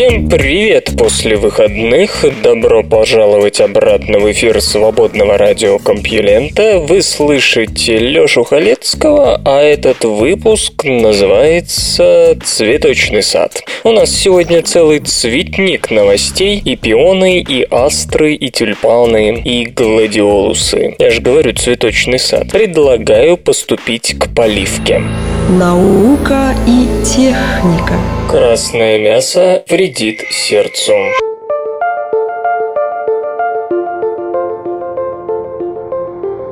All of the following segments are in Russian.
Всем привет после выходных. Добро пожаловать обратно в эфир свободного радиокомпьюлента. Вы слышите Лёшу Халецкого, а этот выпуск называется «Цветочный сад». У нас сегодня целый цветник новостей и пионы, и астры, и тюльпаны, и гладиолусы. Я же говорю «Цветочный сад». Предлагаю поступить к поливке. Наука и техника Красное мясо вредит сердцу.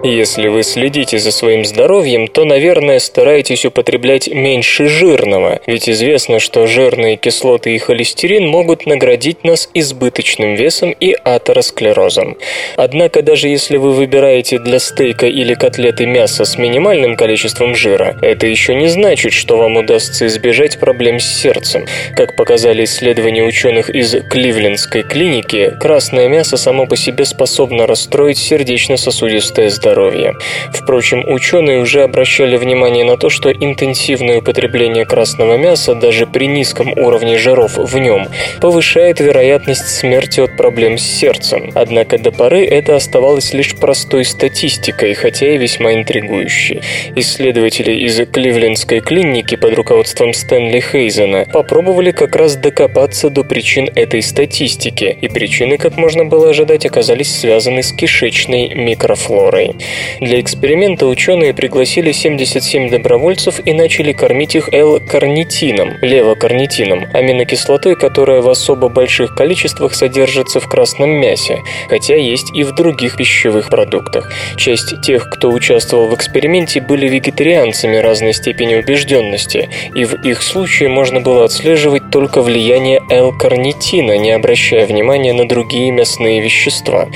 Если вы следите за своим здоровьем, то, наверное, стараетесь употреблять меньше жирного, ведь известно, что жирные кислоты и холестерин могут наградить нас избыточным весом и атеросклерозом. Однако, даже если вы выбираете для стейка или котлеты мясо с минимальным количеством жира, это еще не значит, что вам удастся избежать проблем с сердцем. Как показали исследования ученых из Кливлендской клиники, красное мясо само по себе способно расстроить сердечно-сосудистое здоровье здоровья. Впрочем, ученые уже обращали внимание на то, что интенсивное употребление красного мяса даже при низком уровне жиров в нем повышает вероятность смерти от проблем с сердцем. Однако до поры это оставалось лишь простой статистикой, хотя и весьма интригующей. Исследователи из Кливлендской клиники под руководством Стэнли Хейзена попробовали как раз докопаться до причин этой статистики, и причины, как можно было ожидать, оказались связаны с кишечной микрофлорой. Для эксперимента ученые пригласили 77 добровольцев и начали кормить их L-карнитином, левокарнитином, аминокислотой, которая в особо больших количествах содержится в красном мясе, хотя есть и в других пищевых продуктах. Часть тех, кто участвовал в эксперименте, были вегетарианцами разной степени убежденности, и в их случае можно было отслеживать только влияние L-карнитина, не обращая внимания на другие мясные вещества.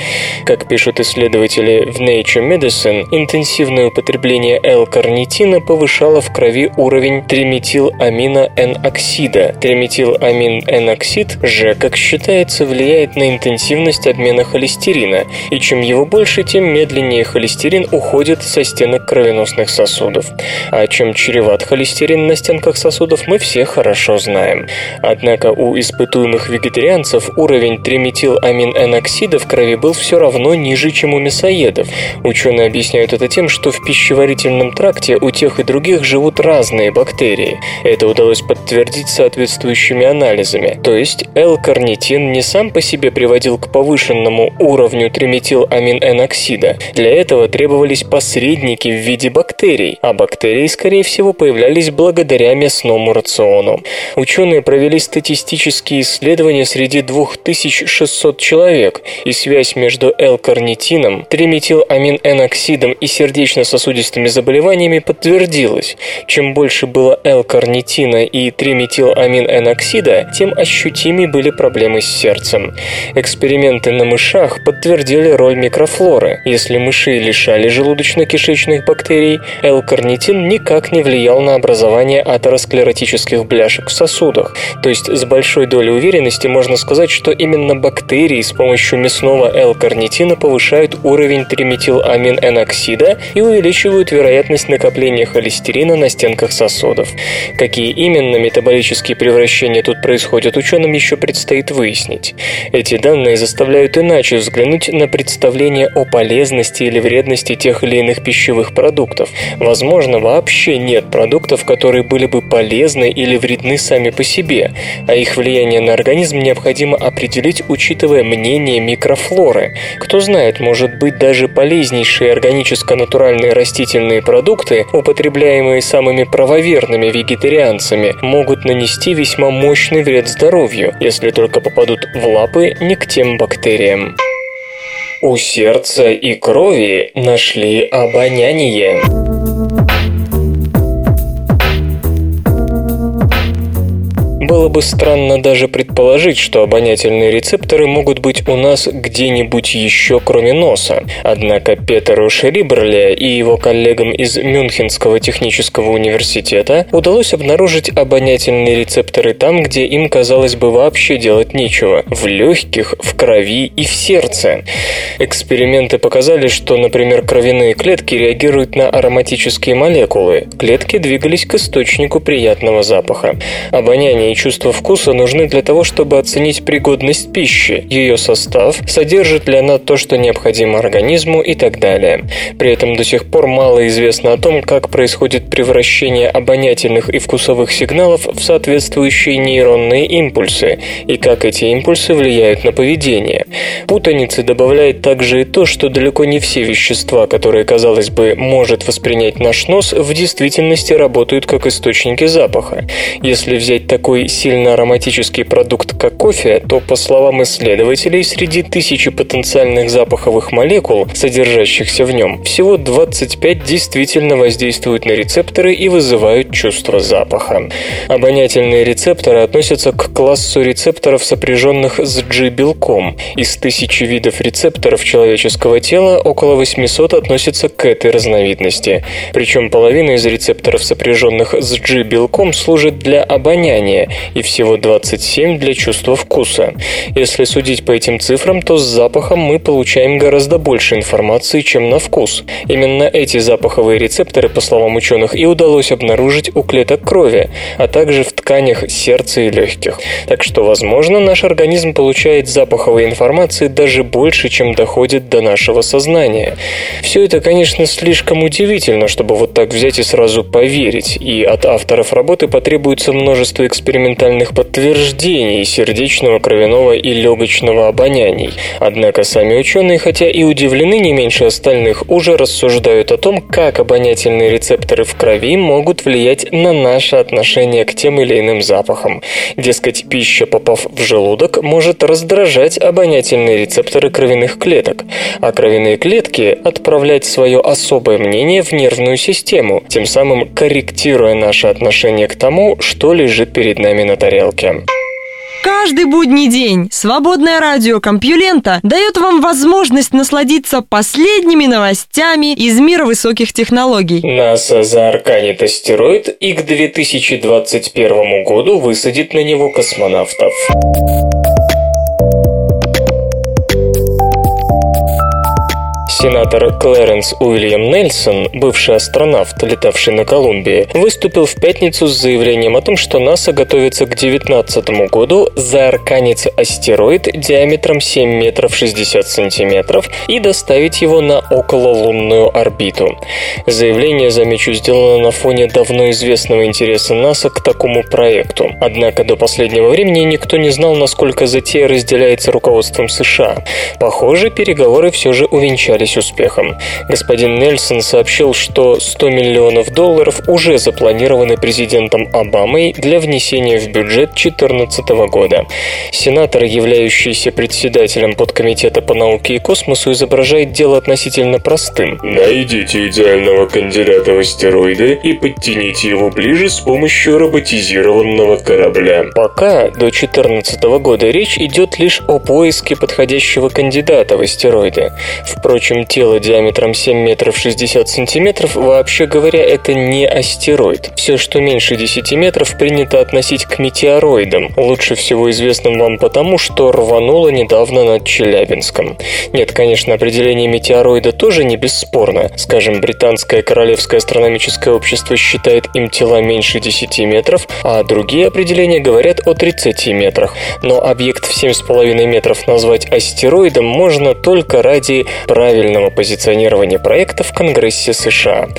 Как пишут исследователи в Nature Medicine интенсивное употребление L-карнитина повышало в крови уровень триметиламино-Н-оксида. Триметиламин-Н-оксид же, как считается, влияет на интенсивность обмена холестерина, и чем его больше, тем медленнее холестерин уходит со стенок кровеносных сосудов. А чем чреват холестерин на стенках сосудов, мы все хорошо знаем. Однако у испытуемых вегетарианцев уровень триметиламин-Н-оксида в крови был все равно ниже, чем у мясоедов. Ученые объясняют это тем, что в пищеварительном тракте у тех и других живут разные бактерии. Это удалось подтвердить соответствующими анализами. То есть L-карнитин не сам по себе приводил к повышенному уровню триметиламин-Н-оксида. Для этого требовались посредники в виде бактерий, а бактерии, скорее всего, появлялись благодаря мясному рациону. Ученые провели статистические исследования среди 2600 человек, и связь между L-карнитином, триметиламин N-оксидом и сердечно-сосудистыми заболеваниями подтвердилось. Чем больше было L-карнитина и триметиламин-N-оксида, тем ощутимее были проблемы с сердцем. Эксперименты на мышах подтвердили роль микрофлоры. Если мышей лишали желудочно-кишечных бактерий, L-карнитин никак не влиял на образование атеросклеротических бляшек в сосудах. То есть с большой долей уверенности можно сказать, что именно бактерии с помощью мясного L-карнитина повышают уровень триметиламин-Н-оксида и увеличивают вероятность накопления холестерина на стенках сосудов. Какие именно метаболические превращения тут происходят, ученым еще предстоит выяснить. Эти данные заставляют иначе взглянуть на представление о полезности или вредности тех или иных пищевых продуктов. Возможно, вообще нет продуктов, которые были бы полезны или вредны сами по себе, а их влияние на организм необходимо определить, учитывая мнение микрофлоры. Кто знает, может быть даже полезнейшие органическо-натуральные растительные продукты, употребляемые самыми правоверными вегетарианцами, могут нанести весьма мощный вред здоровью, если только попадут в лапы не к тем бактериям. У сердца и крови нашли обоняние. Было бы странно даже предположить, что обонятельные рецепторы могут быть у нас где-нибудь еще кроме носа. Однако Петеру Шриберле и его коллегам из Мюнхенского технического университета удалось обнаружить обонятельные рецепторы там, где им, казалось бы, вообще делать нечего – в легких, в крови и в сердце. Эксперименты показали, что, например, кровяные клетки реагируют на ароматические молекулы. Клетки двигались к источнику приятного запаха. Обоняние и чувство вкуса нужны для того, чтобы оценить пригодность пищи, ее состав, содержит ли она то, что необходимо организму и так далее. При этом до сих пор мало известно о том, как происходит превращение обонятельных и вкусовых сигналов в соответствующие нейронные импульсы и как эти импульсы влияют на поведение. Путаницы добавляет также и то, что далеко не все вещества, которые, казалось бы, может воспринять наш нос, в действительности работают как источники запаха. Если взять такой сильно ароматический продукт, как кофе, то, по словам исследователей, среди тысячи потенциальных запаховых молекул, содержащихся в нем, всего 25 действительно воздействуют на рецепторы и вызывают чувство запаха. Обонятельные рецепторы относятся к классу рецепторов, сопряженных с G-белком. Из тысячи видов рецепторов человеческого тела около 800 относятся к этой разновидности. Причем половина из рецепторов, сопряженных с G-белком, служит для обоняния и всего 27 для чувства вкуса. Если судить по этим цифрам, то с запахом мы получаем гораздо больше информации, чем на вкус. Именно эти запаховые рецепторы, по словам ученых, и удалось обнаружить у клеток крови, а также в тканях сердца и легких. Так что, возможно, наш организм получает запаховой информации даже больше, чем доходит до нашего сознания. Все это, конечно, слишком удивительно, чтобы вот так взять и сразу поверить, и от авторов работы потребуется множество экспериментальных подтверждений сердечного, кровяного и легочного обоняний. Однако сами ученые, хотя и удивлены не меньше остальных, уже рассуждают о том, как обонятельные рецепторы в крови могут влиять на наше отношение к тем или иным запахам. Дескать, пища, попав в желудок, может раздражать обонятельные рецепторы кровяных клеток, а кровяные клетки отправлять свое особое мнение в нервную систему, тем самым корректируя наше отношение к тому, что лежит перед нами на тарелке. Каждый будний день свободное радио Компьюлента дает вам возможность насладиться последними новостями из мира высоких технологий. НАСА заарканит астероид и к 2021 году высадит на него космонавтов. Сенатор Клэренс Уильям Нельсон, бывший астронавт, летавший на Колумбии, выступил в пятницу с заявлением о том, что НАСА готовится к 2019 году заарканить астероид диаметром 7 метров 60 сантиметров и доставить его на окололунную орбиту. Заявление, замечу, сделано на фоне давно известного интереса НАСА к такому проекту. Однако до последнего времени никто не знал, насколько затея разделяется руководством США. Похоже, переговоры все же увенчались увенчались успехом. Господин Нельсон сообщил, что 100 миллионов долларов уже запланированы президентом Обамой для внесения в бюджет 2014 года. Сенатор, являющийся председателем подкомитета по науке и космосу, изображает дело относительно простым. Найдите идеального кандидата в астероиды и подтяните его ближе с помощью роботизированного корабля. Пока до 2014 года речь идет лишь о поиске подходящего кандидата в астероиды. Впрочем, тело диаметром 7 метров 60 сантиметров, вообще говоря, это не астероид. Все, что меньше 10 метров, принято относить к метеороидам, лучше всего известным вам потому, что рвануло недавно над Челябинском. Нет, конечно, определение метеороида тоже не бесспорно. Скажем, британское королевское астрономическое общество считает им тела меньше 10 метров, а другие определения говорят о 30 метрах. Но объект в 7,5 метров назвать астероидом можно только ради правильного правильного позиционирования проекта в Конгрессе США.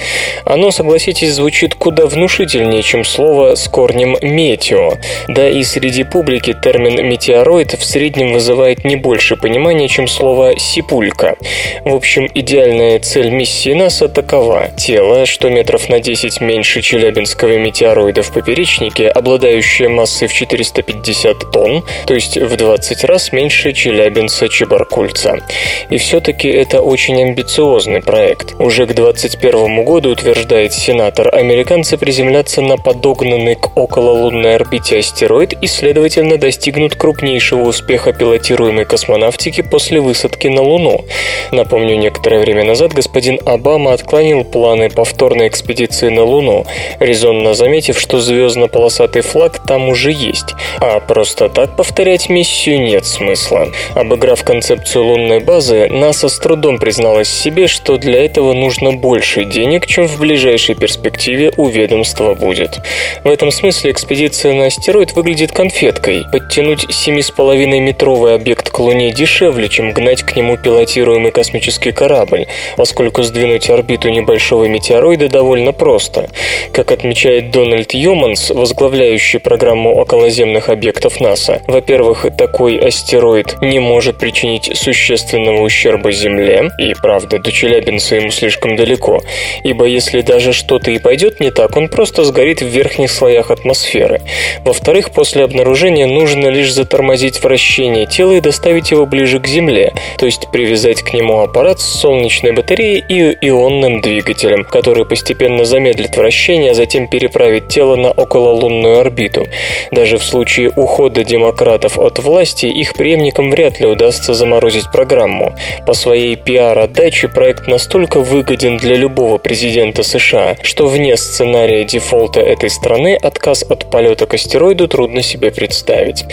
Оно, согласитесь, звучит куда внушительнее, чем слово с корнем «метео». Да и среди публики термин «метеороид» в среднем вызывает не больше понимания, чем слово «сипулька». В общем, идеальная цель миссии НАСА такова. Тело, что метров на 10 меньше челябинского метеороида в поперечнике, обладающее массой в 450 тонн, то есть в 20 раз меньше челябинца-чебаркульца. И все-таки это очень очень амбициозный проект. Уже к 2021 году, утверждает сенатор, американцы приземлятся на подогнанный к окололунной орбите астероид и, следовательно, достигнут крупнейшего успеха пилотируемой космонавтики после высадки на Луну. Напомню, некоторое время назад господин Обама отклонил планы повторной экспедиции на Луну, резонно заметив, что звездно-полосатый флаг там уже есть, а просто так повторять миссию нет смысла. Обыграв концепцию лунной базы, НАСА с трудом призналась себе, что для этого нужно больше денег, чем в ближайшей перспективе у ведомства будет. В этом смысле экспедиция на астероид выглядит конфеткой. Подтянуть 7,5-метровый объект к Луне дешевле, чем гнать к нему пилотируемый космический корабль, поскольку сдвинуть орбиту небольшого метеороида довольно просто. Как отмечает Дональд Юманс, возглавляющий программу околоземных объектов НАСА, во-первых, такой астероид не может причинить существенного ущерба Земле, и, правда, до Челябинца ему слишком далеко, ибо если даже что-то и пойдет не так, он просто сгорит в верхних слоях атмосферы. Во-вторых, после обнаружения нужно лишь затормозить вращение тела и доставить его ближе к Земле, то есть привязать к нему аппарат с солнечной батареей и ионным двигателем, который постепенно замедлит вращение, а затем переправит тело на окололунную орбиту. Даже в случае ухода демократов от власти, их преемникам вряд ли удастся заморозить программу. По своей пиар-отдаче проект настолько выгоден для любого президента США, что вне сценария дефолта этой страны отказ от полета к астероиду трудно себе представить.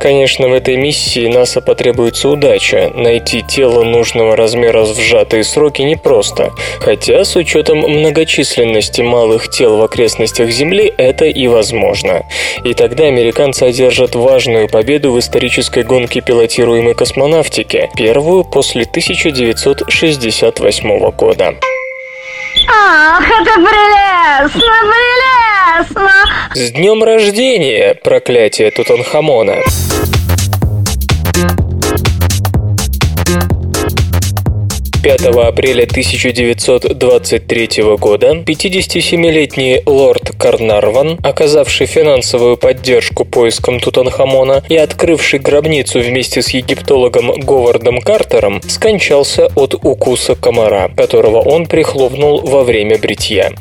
Конечно, в этой миссии НАСА потребуется удача. Найти тело нужного размера в сжатые сроки непросто. Хотя, с учетом многочисленности малых тел в окрестностях Земли, это и возможно. И тогда американцы одержат важную победу в исторической гонке пилотируемой космонавтики, первую после 1968 года. Ах, это прелестно, прелестно! С днем рождения, проклятие Тутанхамона! 5 апреля 1923 года 57-летний лорд Карнарван, оказавший финансовую поддержку поискам Тутанхамона и открывший гробницу вместе с египтологом Говардом Картером, скончался от укуса комара, которого он прихлопнул во время бритья.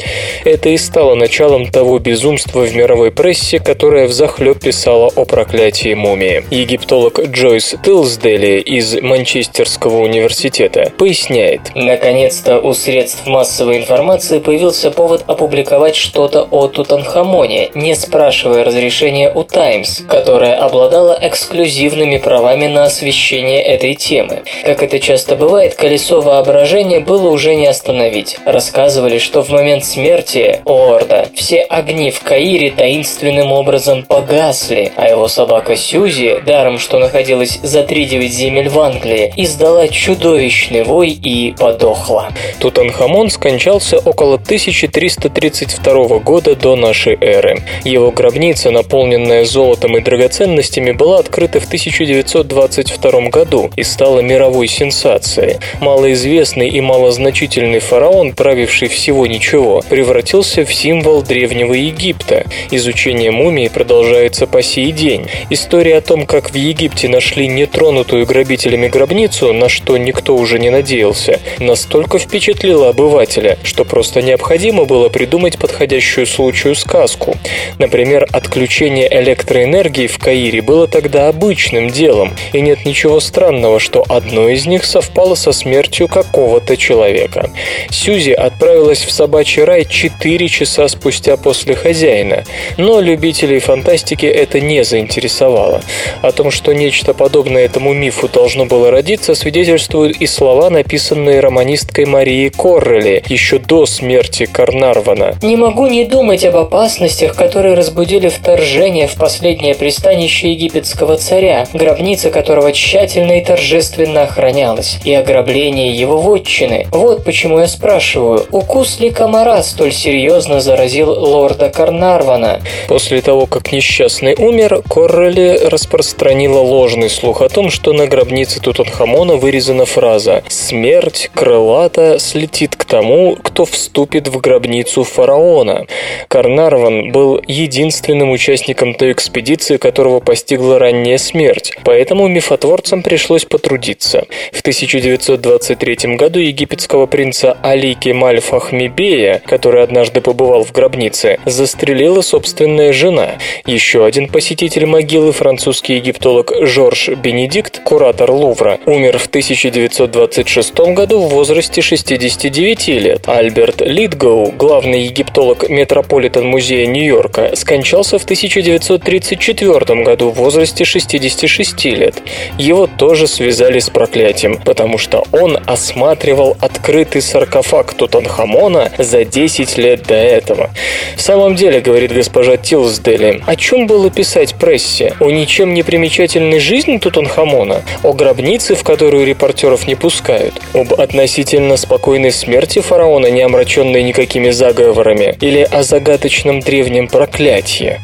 Это и стало началом того безумства в мировой прессе, которое взахлеб писала о проклятии мумии. Египтолог Джойс Тилсдели из Манчестерского университета пояснил, объясняет. Наконец-то у средств массовой информации появился повод опубликовать что-то о Тутанхамоне, не спрашивая разрешения у Times, которая обладала эксклюзивными правами на освещение этой темы. Как это часто бывает, колесо воображения было уже не остановить. Рассказывали, что в момент смерти Лорда все огни в Каире таинственным образом погасли, а его собака Сьюзи, даром что находилась за 3-9 земель в Англии, издала чудовищный вой и подохла. Тутанхамон скончался около 1332 года до нашей эры. Его гробница, наполненная золотом и драгоценностями, была открыта в 1922 году и стала мировой сенсацией. Малоизвестный и малозначительный фараон, правивший всего ничего, превратился в символ древнего Египта. Изучение мумии продолжается по сей день. История о том, как в Египте нашли нетронутую грабителями гробницу, на что никто уже не надеялся, появился, настолько впечатлила обывателя, что просто необходимо было придумать подходящую случаю сказку. Например, отключение электроэнергии в Каире было тогда обычным делом, и нет ничего странного, что одно из них совпало со смертью какого-то человека. Сьюзи отправилась в собачий рай 4 часа спустя после хозяина, но любителей фантастики это не заинтересовало. О том, что нечто подобное этому мифу должно было родиться, свидетельствуют и слова, написанные написанные романисткой Марией Коррелли еще до смерти Карнарвана. «Не могу не думать об опасностях, которые разбудили вторжение в последнее пристанище египетского царя, гробница которого тщательно и торжественно охранялась, и ограбление его вотчины. Вот почему я спрашиваю, укус ли комара столь серьезно заразил лорда Карнарвана?» После того, как несчастный умер, Коррелли распространила ложный слух о том, что на гробнице Тутанхамона вырезана фраза «Смерть смерть крылата слетит к тому, кто вступит в гробницу фараона. Карнарван был единственным участником той экспедиции, которого постигла ранняя смерть, поэтому мифотворцам пришлось потрудиться. В 1923 году египетского принца Али Кемаль Фахмибея, который однажды побывал в гробнице, застрелила собственная жена. Еще один посетитель могилы, французский египтолог Жорж Бенедикт, куратор Лувра, умер в 1926 году в возрасте 69 лет. Альберт Литгоу, главный египтолог Метрополитен-музея Нью-Йорка, скончался в 1934 году в возрасте 66 лет. Его тоже связали с проклятием, потому что он осматривал открытый саркофаг Тутанхамона за 10 лет до этого. В самом деле, говорит госпожа Тилсдели, о чем было писать прессе? О ничем не примечательной жизни Тутанхамона? О гробнице, в которую репортеров не пускают? Об относительно спокойной смерти фараона, не омраченной никакими заговорами? Или о загадочном древнем проклятии?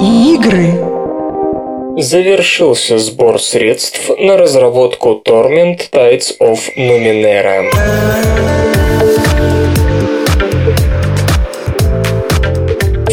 Игры. Завершился сбор средств на разработку Torment Tides of Numenera.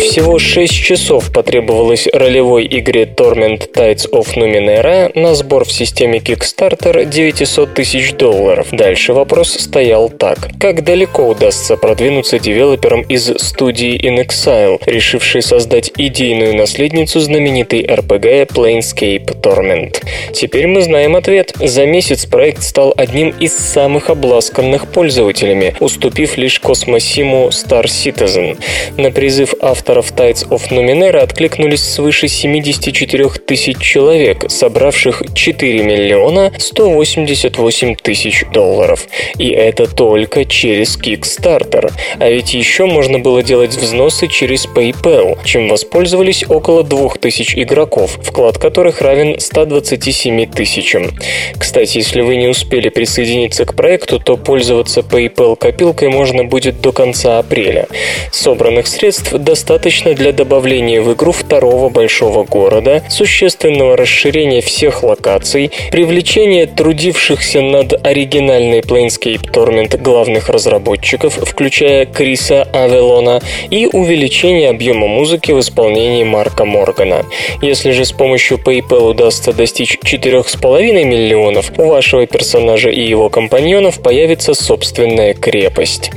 Всего 6 часов потребовалось ролевой игре Torment Tides of Numenera на сбор в системе Kickstarter 900 тысяч долларов. Дальше вопрос стоял так. Как далеко удастся продвинуться девелоперам из студии In Exile, решившей создать идейную наследницу знаменитой RPG Planescape Torment? Теперь мы знаем ответ. За месяц проект стал одним из самых обласканных пользователями, уступив лишь космосиму Star Citizen. На призыв автора авторов Tides of Numenera откликнулись свыше 74 тысяч человек, собравших 4 миллиона 188 тысяч долларов. И это только через Kickstarter. А ведь еще можно было делать взносы через PayPal, чем воспользовались около 2000 игроков, вклад которых равен 127 тысячам. Кстати, если вы не успели присоединиться к проекту, то пользоваться PayPal копилкой можно будет до конца апреля. Собранных средств достаточно достаточно для добавления в игру второго большого города, существенного расширения всех локаций, привлечения трудившихся над оригинальной Planescape Torment главных разработчиков, включая Криса Авелона, и увеличения объема музыки в исполнении Марка Моргана. Если же с помощью PayPal удастся достичь 4,5 миллионов, у вашего персонажа и его компаньонов появится собственная крепость.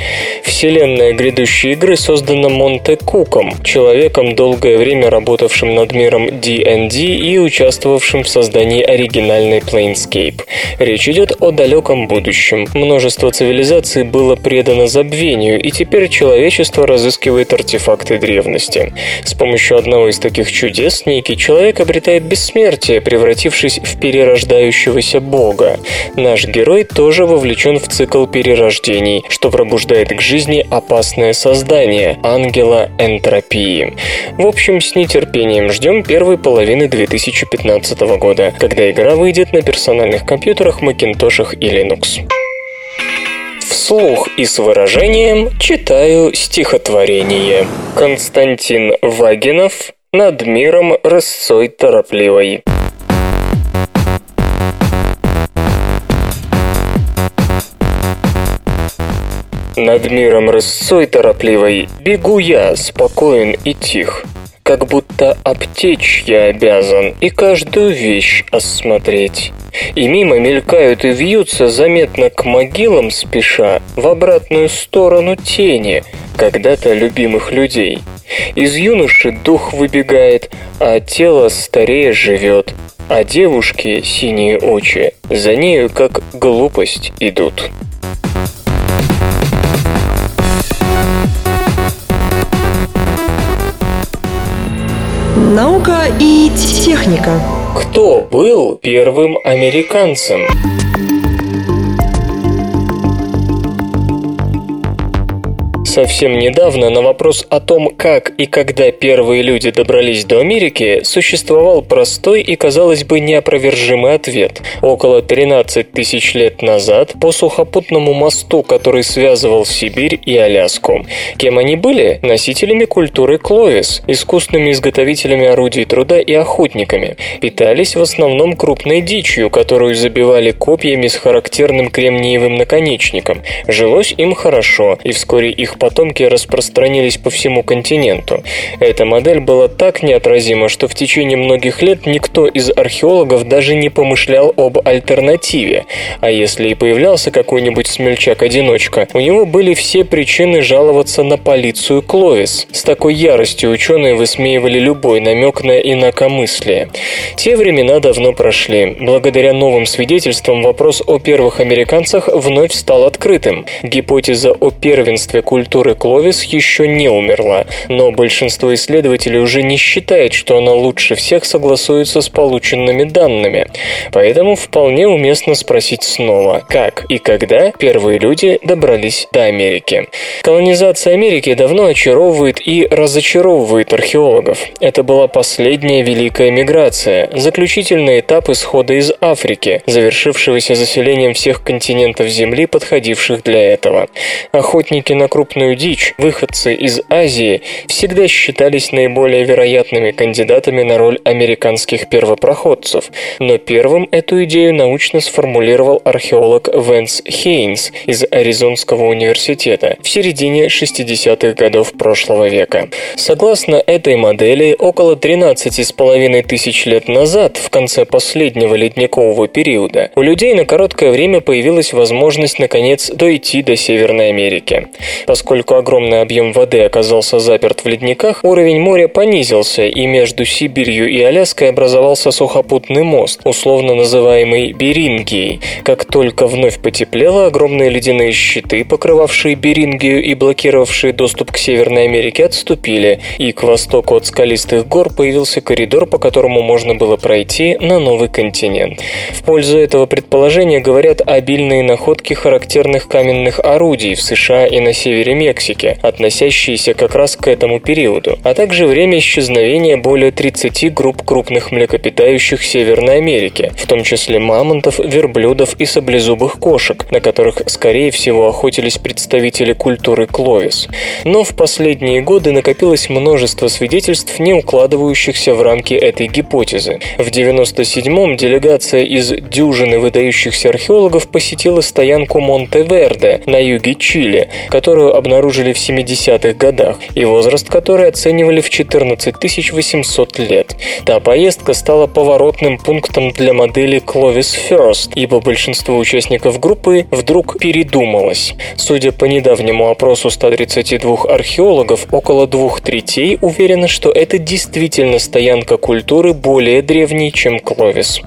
Вселенная грядущей игры создана Монте Куком, человеком, долгое время работавшим над миром D&D и участвовавшим в создании оригинальной Planescape. Речь идет о далеком будущем. Множество цивилизаций было предано забвению, и теперь человечество разыскивает артефакты древности. С помощью одного из таких чудес некий человек обретает бессмертие, превратившись в перерождающегося бога. Наш герой тоже вовлечен в цикл перерождений, что пробуждает к жизни опасное создание – ангела энтропии терапии. В общем, с нетерпением ждем первой половины 2015 года, когда игра выйдет на персональных компьютерах, Macintosh и Linux. Вслух и с выражением читаю стихотворение. Константин Вагинов «Над миром рысцой торопливой». Над миром рысцой торопливой Бегу я, спокоен и тих. Как будто обтечь я обязан И каждую вещь осмотреть. И мимо мелькают и вьются Заметно к могилам спеша В обратную сторону тени Когда-то любимых людей. Из юноши дух выбегает, А тело старее живет, А девушки синие очи За нею как глупость идут. Наука и техника. Кто был первым американцем? Совсем недавно на вопрос о том, как и когда первые люди добрались до Америки, существовал простой и, казалось бы, неопровержимый ответ. Около 13 тысяч лет назад по сухопутному мосту, который связывал Сибирь и Аляску. Кем они были? Носителями культуры Кловис, искусными изготовителями орудий труда и охотниками. Питались в основном крупной дичью, которую забивали копьями с характерным кремниевым наконечником. Жилось им хорошо, и вскоре их потомки распространились по всему континенту. Эта модель была так неотразима, что в течение многих лет никто из археологов даже не помышлял об альтернативе. А если и появлялся какой-нибудь смельчак-одиночка, у него были все причины жаловаться на полицию Кловис. С такой яростью ученые высмеивали любой намек на инакомыслие. Те времена давно прошли. Благодаря новым свидетельствам вопрос о первых американцах вновь стал открытым. Гипотеза о первенстве культуры Кловис еще не умерла, но большинство исследователей уже не считает, что она лучше всех согласуется с полученными данными. Поэтому вполне уместно спросить снова, как и когда первые люди добрались до Америки. Колонизация Америки давно очаровывает и разочаровывает археологов. Это была последняя великая миграция, заключительный этап исхода из Африки, завершившегося заселением всех континентов Земли, подходивших для этого. Охотники на крупную дичь, выходцы из Азии, всегда считались наиболее вероятными кандидатами на роль американских первопроходцев, но первым эту идею научно сформулировал археолог Венс Хейнс из Аризонского университета в середине 60-х годов прошлого века. Согласно этой модели, около 13,5 тысяч лет назад, в конце последнего ледникового периода, у людей на короткое время появилась возможность наконец дойти до Северной Америки. Поскольку огромный объем воды оказался заперт в ледниках, уровень моря понизился, и между Сибирью и Аляской образовался сухопутный мост, условно называемый Берингией. Как только вновь потеплело, огромные ледяные щиты, покрывавшие Берингию и блокировавшие доступ к Северной Америке, отступили, и к востоку от скалистых гор появился коридор, по которому можно было пройти на новый континент. В пользу этого предположения говорят обильные находки характерных каменных орудий в США и на севере Мексики, относящиеся как раз к этому периоду, а также время исчезновения более 30 групп крупных млекопитающих Северной Америки, в том числе мамонтов, верблюдов и саблезубых кошек, на которых, скорее всего, охотились представители культуры Кловис. Но в последние годы накопилось множество свидетельств, не укладывающихся в рамки этой гипотезы. В 97-м делегация из дюжины выдающихся археологов посетила стоянку Монте-Верде на юге Чили, которую обнаружили в 70-х годах, и возраст которой оценивали в 14 800 лет. Та поездка стала поворотным пунктом для модели Clovis First, ибо большинство участников группы вдруг передумалось. Судя по недавнему опросу 132 археологов, около двух третей уверены, что это действительно стоянка культуры более древней, чем Кловис.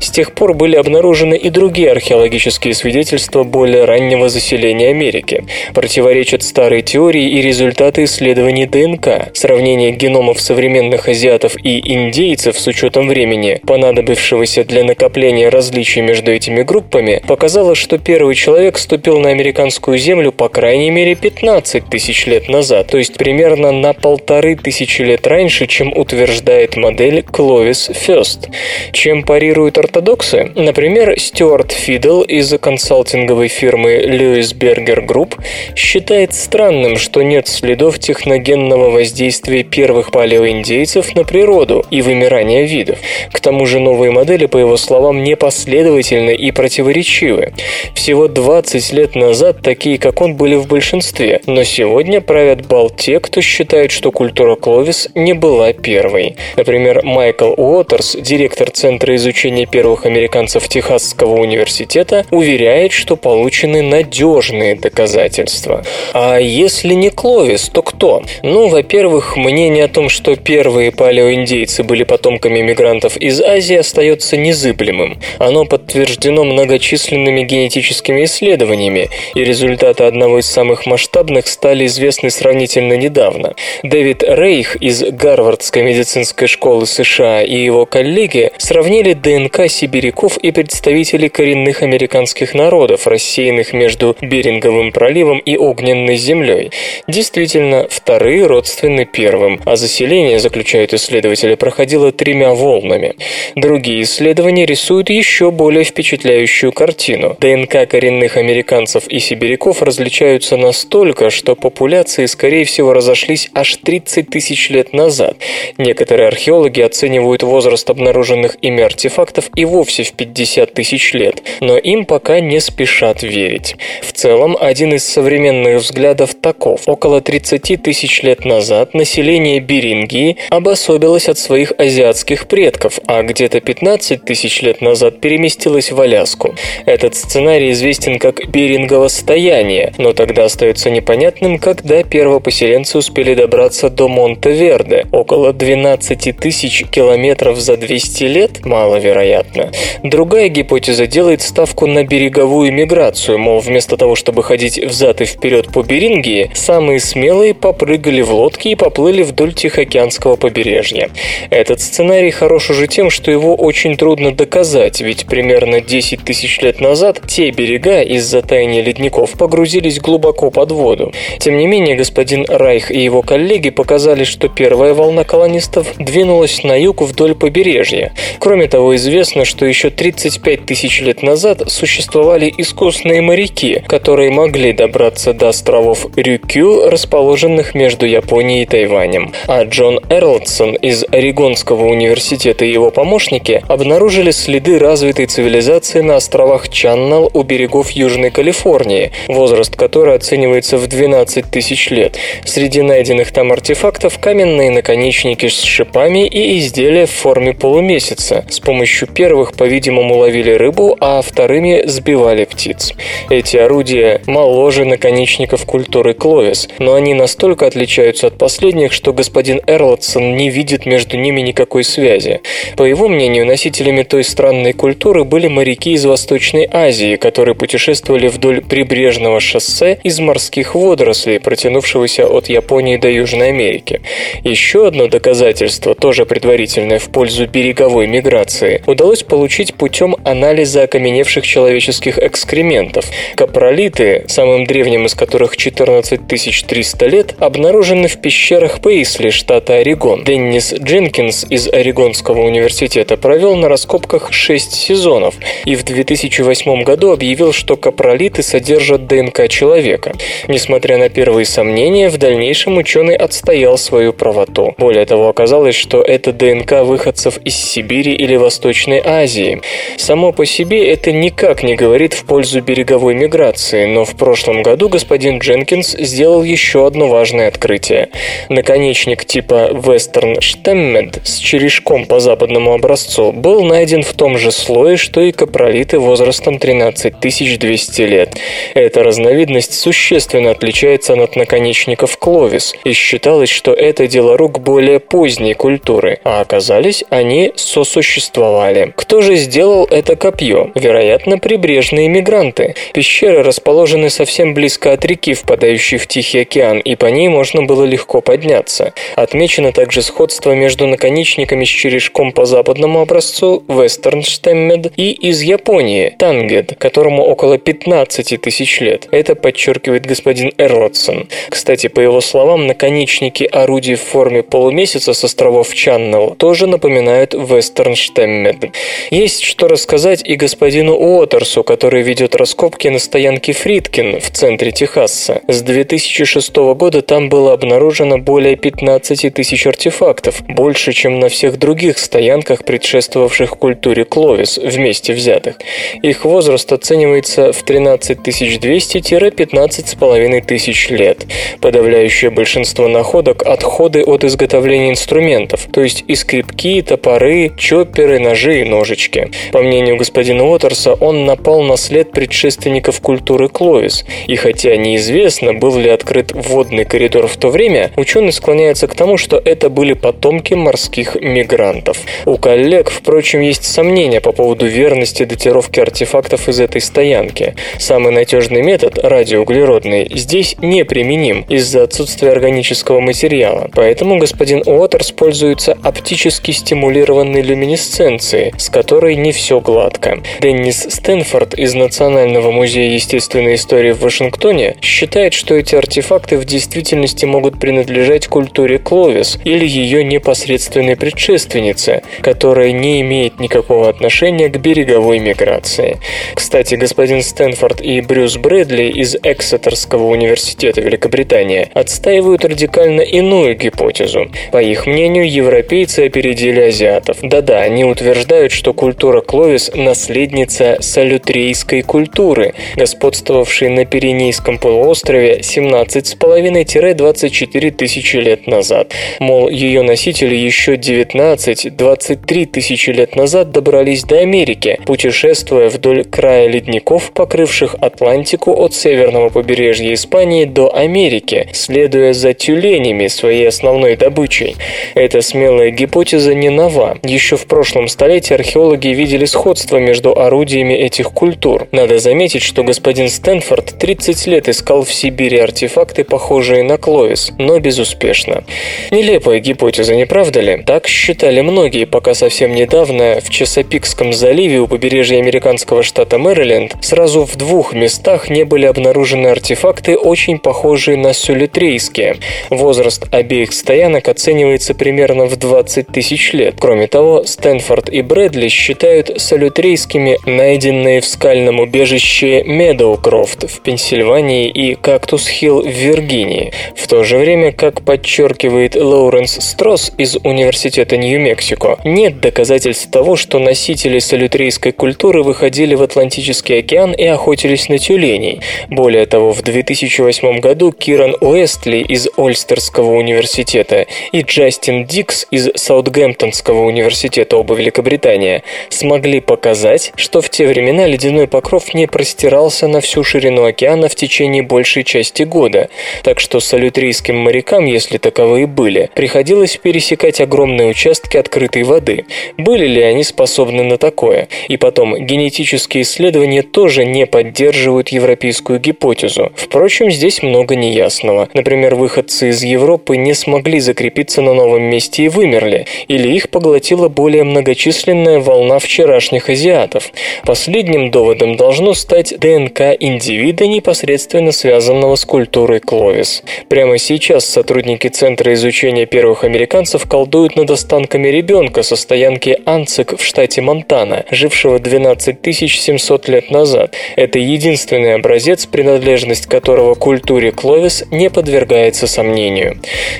С тех пор были обнаружены и другие археологические свидетельства более раннего заселения Америки. Противоречат старой теории и результаты исследований ДНК. Сравнение геномов современных азиатов и индейцев с учетом времени, понадобившегося для накопления различий между этими группами, показало, что первый человек ступил на американскую землю по крайней мере 15 тысяч лет назад, то есть примерно на полторы тысячи лет раньше, чем утверждает модель Clovis First. Чем парируют ортодоксы? Например, Стюарт Фидл из консалтинговой фирмы Lewis Berger Group считает странным, что нет следов техногенного воздействия первых палеоиндейцев на природу и вымирания видов. К тому же новые модели, по его словам, непоследовательны и противоречивы. Всего 20 лет назад такие, как он, были в большинстве, но сегодня правят бал те, кто считает, что культура Кловис не была первой. Например, Майкл Уотерс, директор Центра изучения первых американцев Техасского университета, уверяет, что получены надежные доказательства. А если не Кловис, то кто? Ну, во-первых, мнение о том, что первые палеоиндейцы были потомками мигрантов из Азии, остается незыблемым. Оно подтверждено многочисленными генетическими исследованиями, и результаты одного из самых масштабных стали известны сравнительно недавно. Дэвид Рейх из Гарвардской медицинской школы США и его коллеги сравнили ДНК сибиряков и представителей коренных американских народов, рассеянных между Беринговым проливом и Огненным современной Землей. Действительно, вторые родственны первым, а заселение, заключают исследователи, проходило тремя волнами. Другие исследования рисуют еще более впечатляющую картину. ДНК коренных американцев и сибиряков различаются настолько, что популяции, скорее всего, разошлись аж 30 тысяч лет назад. Некоторые археологи оценивают возраст обнаруженных ими артефактов и вовсе в 50 тысяч лет, но им пока не спешат верить. В целом, один из современных взглядов таков. Около 30 тысяч лет назад население Берингии обособилось от своих азиатских предков, а где-то 15 тысяч лет назад переместилось в Аляску. Этот сценарий известен как Берингово стояние, но тогда остается непонятным, когда первопоселенцы успели добраться до Монте-Верде. Около 12 тысяч километров за 200 лет? Маловероятно. Другая гипотеза делает ставку на береговую миграцию, мол, вместо того, чтобы ходить взад и вперед по Берингии, самые смелые попрыгали в лодки и поплыли вдоль Тихоокеанского побережья. Этот сценарий хорош уже тем, что его очень трудно доказать, ведь примерно 10 тысяч лет назад те берега из-за таяния ледников погрузились глубоко под воду. Тем не менее, господин Райх и его коллеги показали, что первая волна колонистов двинулась на юг вдоль побережья. Кроме того, известно, что еще 35 тысяч лет назад существовали искусные моряки, которые могли добраться до островов Рюкю, расположенных между Японией и Тайванем. А Джон Эрлдсон из Орегонского университета и его помощники обнаружили следы развитой цивилизации на островах Чаннел у берегов Южной Калифорнии, возраст которой оценивается в 12 тысяч лет. Среди найденных там артефактов каменные наконечники с шипами и изделия в форме полумесяца. С помощью первых, по-видимому, ловили рыбу, а вторыми сбивали птиц. Эти орудия моложе наконечников культуры Кловис, но они настолько отличаются от последних, что господин Эрлотсон не видит между ними никакой связи. По его мнению, носителями той странной культуры были моряки из Восточной Азии, которые путешествовали вдоль прибрежного шоссе из морских водорослей, протянувшегося от Японии до Южной Америки. Еще одно доказательство, тоже предварительное в пользу береговой миграции, удалось получить путем анализа окаменевших человеческих экскрементов. Капролиты, самым древним из которых 14 300 лет, обнаружены в пещерах Пейсли, штата Орегон. Деннис Дженкинс из Орегонского университета провел на раскопках 6 сезонов и в 2008 году объявил, что капролиты содержат ДНК человека. Несмотря на первые сомнения, в дальнейшем ученый отстоял свою правоту. Более того, оказалось, что это ДНК выходцев из Сибири или Восточной Азии. Само по себе это никак не говорит в пользу береговой миграции, но в прошлом году господин Дженкинс сделал еще одно важное открытие. Наконечник типа Western Stemmed с черешком по западному образцу был найден в том же слое, что и капролиты возрастом 13 200 лет. Эта разновидность существенно отличается от наконечников Кловис, и считалось, что это дело рук более поздней культуры, а оказались они сосуществовали. Кто же сделал это копье? Вероятно, прибрежные мигранты. Пещеры расположены совсем близко от реки, впадающей в Тихий океан, и по ней можно было легко подняться. Отмечено также сходство между наконечниками с черешком по западному образцу Western Stemmed и из Японии Тангед, которому около 15 тысяч лет. Это подчеркивает господин Эрлотсон. Кстати, по его словам, наконечники орудий в форме полумесяца с островов Чаннел тоже напоминают Western Stemmed. Есть что рассказать и господину Уотерсу, который ведет раскопки на стоянке Фридкин в центре Техаса. С 2006 года там было обнаружено более 15 тысяч артефактов, больше, чем на всех других стоянках, предшествовавших культуре Кловис, вместе взятых. Их возраст оценивается в 13 200-15 половиной тысяч лет. Подавляющее большинство находок – отходы от изготовления инструментов, то есть и скрипки, топоры, чопперы, ножи и ножички. По мнению господина Уотерса, он напал на след предшественников культуры Кловис, и хотя неизвестно, был ли открыт водный коридор в то время, ученый склоняется к тому, что это были потомки морских мигрантов. У коллег, впрочем, есть сомнения по поводу верности датировки артефактов из этой стоянки. Самый надежный метод, радиоуглеродный, здесь неприменим из-за отсутствия органического материала, поэтому господин Уотерс пользуется оптически стимулированной люминесценцией, с которой не все гладко. Деннис Стэнфорд из Национального музея естественной истории в Вашингтоне считает, что эти артефакты в действительности могут принадлежать культуре Кловис или ее непосредственной предшественнице, которая не имеет никакого отношения к береговой миграции. Кстати, господин Стэнфорд и Брюс Брэдли из Эксетерского университета Великобритании отстаивают радикально иную гипотезу. По их мнению, европейцы опередили азиатов. Да-да, они утверждают, что культура Кловис – наследница салютрейской культуры, господствовавшей на Пиренейском полуострове 17,5-24 тысячи лет назад. Мол, ее носители еще 19-23 тысячи лет назад добрались до Америки, путешествуя вдоль края ледников, покрывших Атлантику от северного побережья Испании до Америки, следуя за тюленями, своей основной добычей. Эта смелая гипотеза не нова. Еще в прошлом столетии археологи видели сходство между орудиями этих культур. Надо заметить, что господин Стэнфорд 30 лет искал в Сибири артефакты, похожие на Кловис, но безуспешно. Нелепая гипотеза, не правда ли? Так считали многие, пока совсем недавно в Чесопикском заливе у побережья американского штата Мэриленд сразу в двух местах не были обнаружены артефакты, очень похожие на сулитрейские. Возраст обеих стоянок оценивается примерно в 20 тысяч лет. Кроме того, Стэнфорд и Брэдли считают солютрейскими найденные в скальном убежище Медоукрофт в Пенсильвании и Кактус-Хилл в Виргинии. В то же время, как подчеркивает Лоуренс Стросс из Университета Нью-Мексико, нет доказательств того, что носители солютрейской культуры выходили в Атлантический океан и охотились на тюленей. Более того, в 2008 году Киран Уэстли из Ольстерского университета и Джастин Дикс из Саутгемптонского университета оба Великобритания смогли показать, что в те времена ледяной покров не простирался на всю ширину океана в течение большей части года, так что салютрийским морякам, если таковые были, приходилось пересекать огромные участки открытой воды. Были ли они способны на такое? И потом, генетические исследования тоже не поддерживают европейскую гипотезу. Впрочем, здесь много неясного. Например, выходцы из Европы не смогли закрепиться на новом месте и вымерли, или их поглотила более многочисленная волна вчерашних азиатов. Последним доводом должно стать ДНК индивида, непосредственно связанного с культурой Кловис. Прямо сейчас сотрудники Центра изучения первых американцев колдуют над останками ребенка со стоянки Анцик в штате Монтана, жившего 12 700 лет назад. Это единственный образец, принадлежность которого культуре Кловис не подвергается сомнению.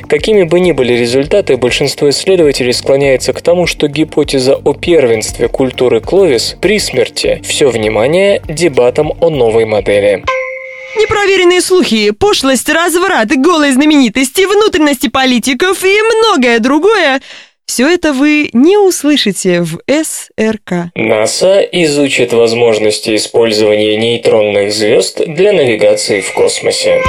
Какими бы ни были результаты, большинство исследователей склоняется к тому, что гипотеза о первенстве культуры Кловис при смерти все внимание дебатам о новой модели. Непроверенные слухи, пошлость, разврат, голые знаменитости, внутренности политиков и многое другое все это вы не услышите в СРК. НАСА изучит возможности использования нейтронных звезд для навигации в космосе.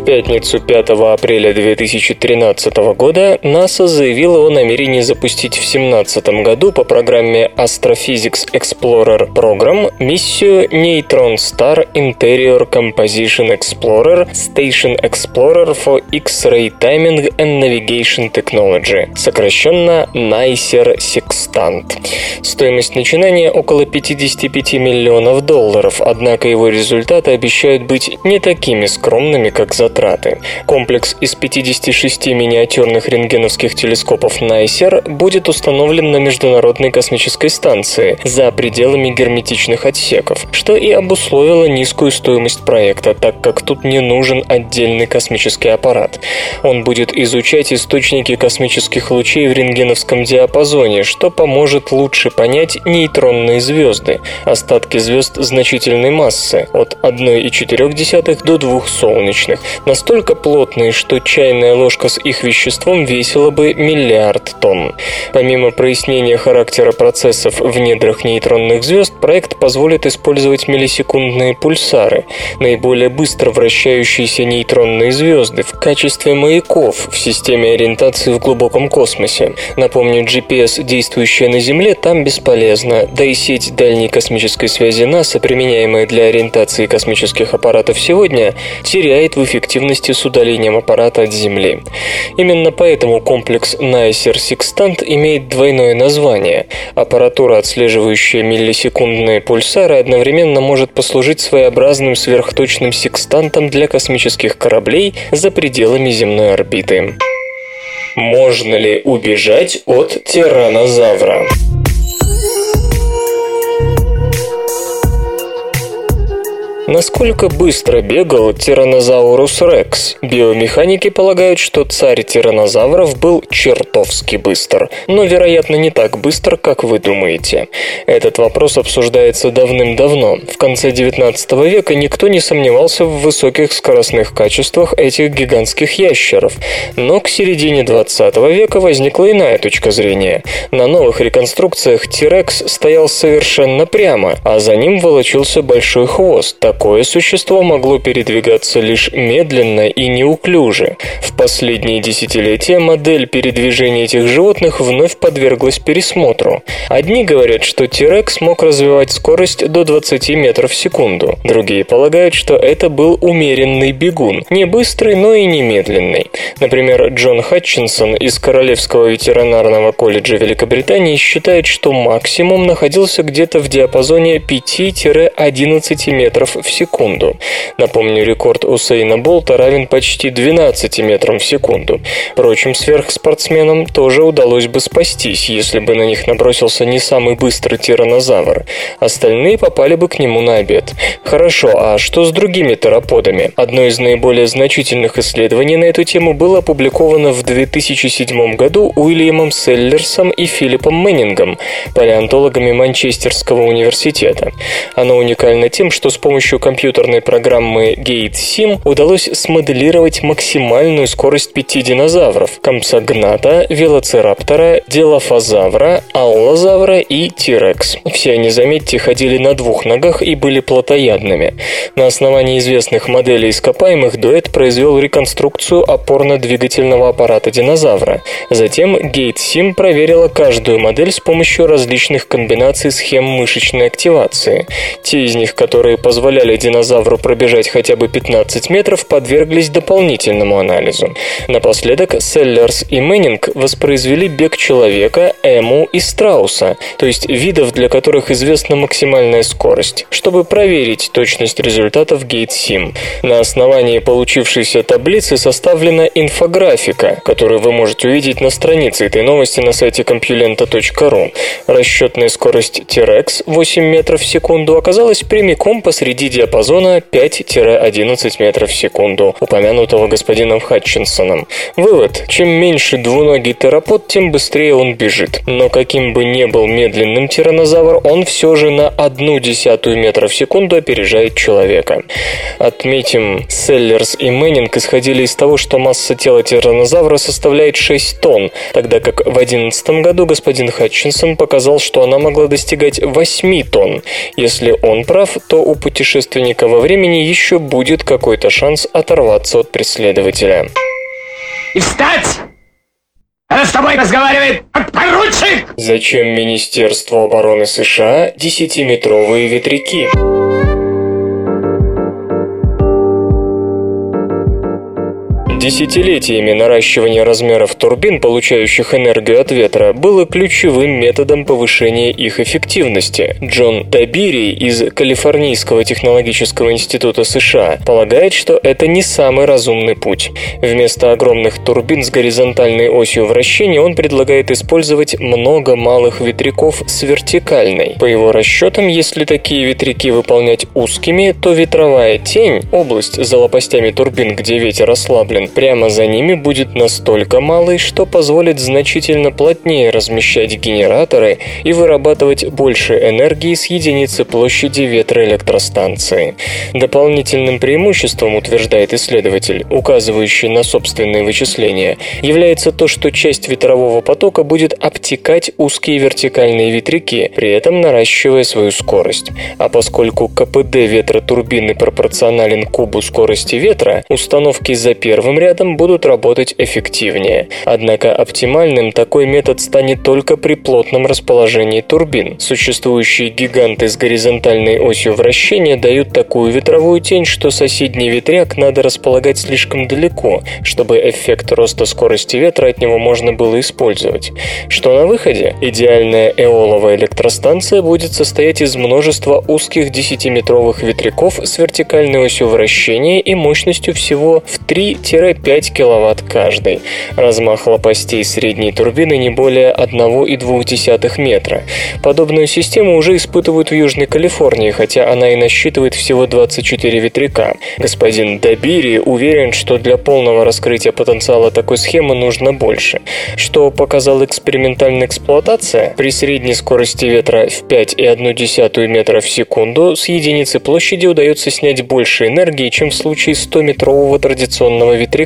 В пятницу 5 апреля 2013 года НАСА заявила о намерении запустить в 2017 году по программе Astrophysics Explorer Program миссию Neutron Star Interior Composition Explorer Station Explorer for X-Ray Timing and Navigation Technology, сокращенно NICER Sextant. Стоимость начинания около 55 миллионов долларов, однако его результаты обещают быть не такими скромными, как затраты. Комплекс из 56 миниатюрных рентгеновских телескопов Найсер будет установлен на Международной космической станции за пределами герметичных отсеков, что и обусловило низкую стоимость проекта, так как тут не нужен отдельный космический аппарат. Он будет изучать источники космических лучей в рентгеновском диапазоне, что поможет лучше понять нейтронные звезды, остатки звезд значительной массы от 1,4 до 2 солнечных, настолько плотные, что чайная ложка с их веществом весила бы миллиард тонн. Помимо прояснения характера процессов в недрах нейтронных звезд, проект позволит использовать миллисекундные пульсары, наиболее быстро вращающиеся нейтронные звезды, в качестве маяков в системе ориентации в глубоком космосе. Напомню, GPS, действующая на Земле, там бесполезна, да и сеть дальней космической связи НАСА, применяемая для ориентации космических аппаратов сегодня, теряет в эффективности эффективности с удалением аппарата от Земли. Именно поэтому комплекс Nicer Sextant имеет двойное название. Аппаратура, отслеживающая миллисекундные пульсары, одновременно может послужить своеобразным сверхточным секстантом для космических кораблей за пределами земной орбиты. Можно ли убежать от тиранозавра? Насколько быстро бегал тиранозаурус Рекс? Биомеханики полагают, что царь тиранозавров был чертовски быстр, но, вероятно, не так быстр, как вы думаете. Этот вопрос обсуждается давным-давно. В конце 19 века никто не сомневался в высоких скоростных качествах этих гигантских ящеров, но к середине 20 века возникла иная точка зрения. На новых реконструкциях Тирекс стоял совершенно прямо, а за ним волочился большой хвост, так Такое существо могло передвигаться лишь медленно и неуклюже. В последние десятилетия модель передвижения этих животных вновь подверглась пересмотру. Одни говорят, что Тирекс мог развивать скорость до 20 метров в секунду. Другие полагают, что это был умеренный бегун, не быстрый, но и не медленный. Например, Джон Хатчинсон из Королевского ветеринарного колледжа Великобритании считает, что максимум находился где-то в диапазоне 5-11 метров в секунду. Напомню, рекорд Усейна Болта равен почти 12 метрам в секунду. Впрочем, сверхспортсменам тоже удалось бы спастись, если бы на них набросился не самый быстрый тиранозавр. Остальные попали бы к нему на обед. Хорошо, а что с другими тераподами? Одно из наиболее значительных исследований на эту тему было опубликовано в 2007 году Уильямом Селлерсом и Филиппом Мэннингом, палеонтологами Манчестерского университета. Оно уникально тем, что с помощью компьютерной программы GateSim удалось смоделировать максимальную скорость пяти динозавров – Компсогната, Велоцираптора, Делофазавра, Аллозавра и Тирекс. Все они, заметьте, ходили на двух ногах и были плотоядными. На основании известных моделей ископаемых дуэт произвел реконструкцию опорно-двигательного аппарата динозавра. Затем GaitSym проверила каждую модель с помощью различных комбинаций схем мышечной активации. Те из них, которые позволяли позволяли динозавру пробежать хотя бы 15 метров, подверглись дополнительному анализу. Напоследок Селлерс и Мэннинг воспроизвели бег человека, эму и страуса, то есть видов, для которых известна максимальная скорость, чтобы проверить точность результатов GaitSym. На основании получившейся таблицы составлена инфографика, которую вы можете увидеть на странице этой новости на сайте compulenta.ru. Расчетная скорость T-Rex 8 метров в секунду оказалась прямиком посреди диапазона 5-11 метров в секунду, упомянутого господином Хатчинсоном. Вывод. Чем меньше двуногий теропод, тем быстрее он бежит. Но каким бы ни был медленным тиранозавр, он все же на одну десятую метра в секунду опережает человека. Отметим, Селлерс и Мэннинг исходили из того, что масса тела тиранозавра составляет 6 тонн, тогда как в 2011 году господин Хатчинсон показал, что она могла достигать 8 тонн. Если он прав, то у путешественника путешественника во времени еще будет какой-то шанс оторваться от преследователя. И встать! Она с тобой разговаривает подпоручик! Зачем Министерству обороны США десятиметровые ветряки? Десятилетиями наращивание размеров турбин, получающих энергию от ветра, было ключевым методом повышения их эффективности. Джон Табири из Калифорнийского технологического института США полагает, что это не самый разумный путь. Вместо огромных турбин с горизонтальной осью вращения он предлагает использовать много малых ветряков с вертикальной. По его расчетам, если такие ветряки выполнять узкими, то ветровая тень, область за лопастями турбин, где ветер ослаблен, прямо за ними будет настолько малый, что позволит значительно плотнее размещать генераторы и вырабатывать больше энергии с единицы площади ветроэлектростанции. Дополнительным преимуществом, утверждает исследователь, указывающий на собственные вычисления, является то, что часть ветрового потока будет обтекать узкие вертикальные ветряки, при этом наращивая свою скорость. А поскольку КПД ветротурбины пропорционален кубу скорости ветра, установки за первым рядом рядом будут работать эффективнее. Однако оптимальным такой метод станет только при плотном расположении турбин. Существующие гиганты с горизонтальной осью вращения дают такую ветровую тень, что соседний ветряк надо располагать слишком далеко, чтобы эффект роста скорости ветра от него можно было использовать. Что на выходе? Идеальная эоловая электростанция будет состоять из множества узких 10-метровых ветряков с вертикальной осью вращения и мощностью всего в 3-5 кВт каждый. Размах лопастей средней турбины не более 1,2 метра. Подобную систему уже испытывают в Южной Калифорнии, хотя она и насчитывает всего 24 ветряка. Господин Добири уверен, что для полного раскрытия потенциала такой схемы нужно больше. Что показала экспериментальная эксплуатация? При средней скорости ветра в 5,1 метра в секунду с единицы площади удается снять больше энергии, чем в случае 100-метрового традиционного ветряка,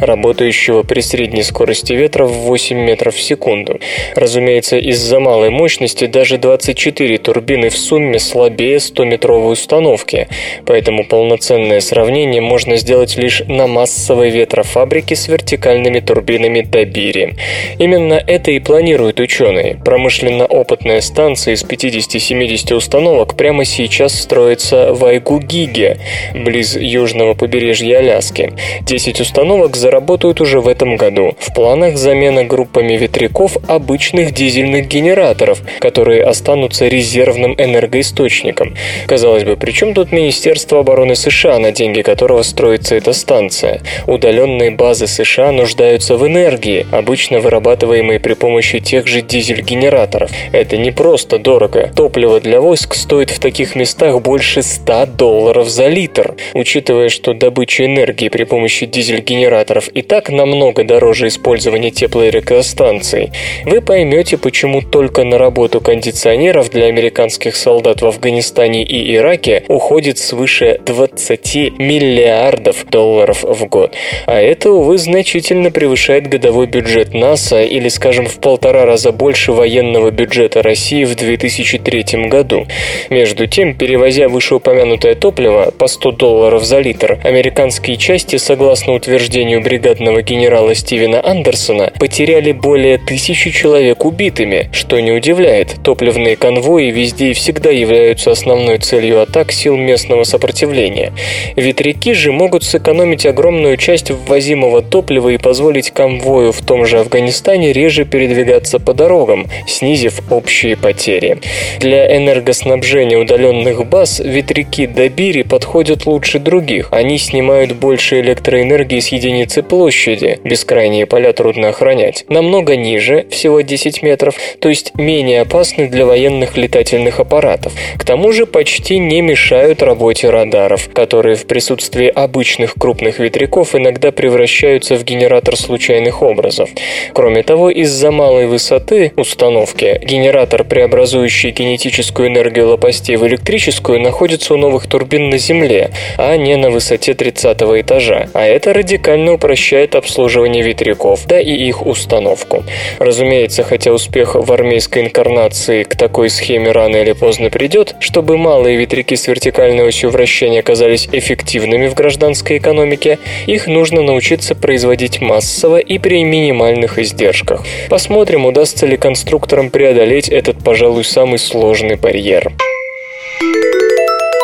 работающего при средней скорости ветра в 8 метров в секунду. Разумеется, из-за малой мощности даже 24 турбины в сумме слабее 100-метровой установки, поэтому полноценное сравнение можно сделать лишь на массовой ветрофабрике с вертикальными турбинами Добири. Именно это и планируют ученые. Промышленно-опытная станция из 50-70 установок прямо сейчас строится в Айгугиге, близ южного побережья Аляски. 10 установок заработают уже в этом году. В планах замена группами ветряков обычных дизельных генераторов, которые останутся резервным энергоисточником. Казалось бы, при чем тут Министерство обороны США, на деньги которого строится эта станция? Удаленные базы США нуждаются в энергии, обычно вырабатываемой при помощи тех же дизель-генераторов. Это не просто дорого. Топливо для войск стоит в таких местах больше 100 долларов за литр. Учитывая, что добыча энергии при помощи дизель-генераторов и так намного дороже использования теплоэлектростанций, вы поймете, почему только на работу кондиционеров для американских солдат в Афганистане и Ираке уходит свыше 20 миллиардов долларов в год. А это, увы, значительно превышает годовой бюджет НАСА или, скажем, в полтора раза больше военного бюджета России в 2003 году. Между тем, перевозя вышеупомянутое топливо по 100 долларов за литр, американские части, согласно утверждению бригадного генерала Стивена Андерсона, потеряли более тысячи человек убитыми, что не удивляет. Топливные конвои везде и всегда являются основной целью атак сил местного сопротивления. Ветряки же могут сэкономить огромную часть ввозимого топлива и позволить конвою в том же Афганистане реже передвигаться по дорогам, снизив общие потери. Для энергоснабжения удаленных баз ветряки Добири подходят лучше других. Они снимают больше электроэнергии с единицы площади, бескрайние поля трудно охранять, намного ниже, всего 10 метров, то есть менее опасны для военных летательных аппаратов. К тому же почти не мешают работе радаров, которые в присутствии обычных крупных ветряков иногда превращаются в генератор случайных образов. Кроме того, из-за малой высоты установки генератор, преобразующий кинетическую энергию лопастей в электрическую, находится у новых турбин на Земле, а не на высоте 30 этажа. А это радикально упрощает обслуживание ветряков, да и их установку. Разумеется, хотя успех в армейской инкарнации к такой схеме рано или поздно придет, чтобы малые ветряки с вертикальной осью вращения оказались эффективными в гражданской экономике, их нужно научиться производить массово и при минимальных издержках. Посмотрим, удастся ли конструкторам преодолеть этот, пожалуй, самый сложный барьер.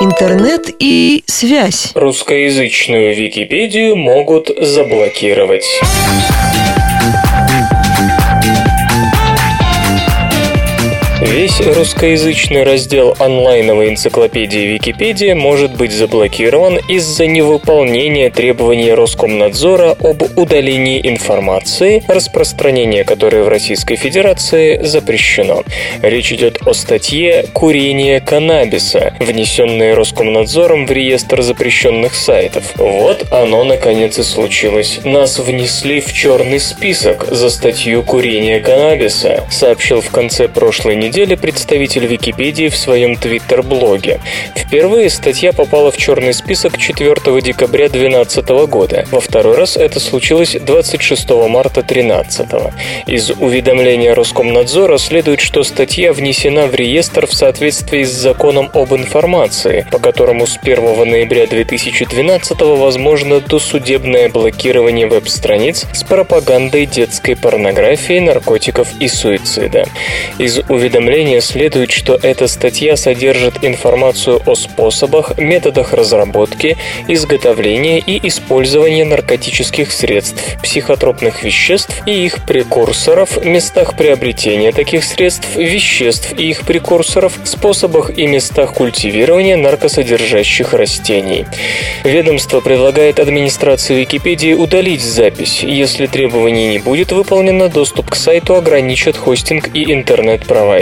Интернет и связь. Русскоязычную Википедию могут заблокировать. Весь русскоязычный раздел онлайновой энциклопедии Википедия может быть заблокирован из-за невыполнения требований Роскомнадзора об удалении информации, распространение которой в Российской Федерации запрещено. Речь идет о статье «Курение каннабиса», внесенной Роскомнадзором в реестр запрещенных сайтов. Вот оно наконец и случилось. Нас внесли в черный список за статью «Курение каннабиса», сообщил в конце прошлой недели представитель Википедии в своем твиттер-блоге. Впервые статья попала в черный список 4 декабря 2012 года. Во второй раз это случилось 26 марта 2013. Из уведомления Роскомнадзора следует, что статья внесена в реестр в соответствии с законом об информации, по которому с 1 ноября 2012 возможно досудебное блокирование веб-страниц с пропагандой детской порнографии, наркотиков и суицида. Из уведомления следует, что эта статья содержит информацию о способах, методах разработки, изготовления и использования наркотических средств, психотропных веществ и их прекурсоров, местах приобретения таких средств, веществ и их прекурсоров, способах и местах культивирования наркосодержащих растений. Ведомство предлагает администрации Википедии удалить запись. Если требований не будет выполнено, доступ к сайту ограничат хостинг и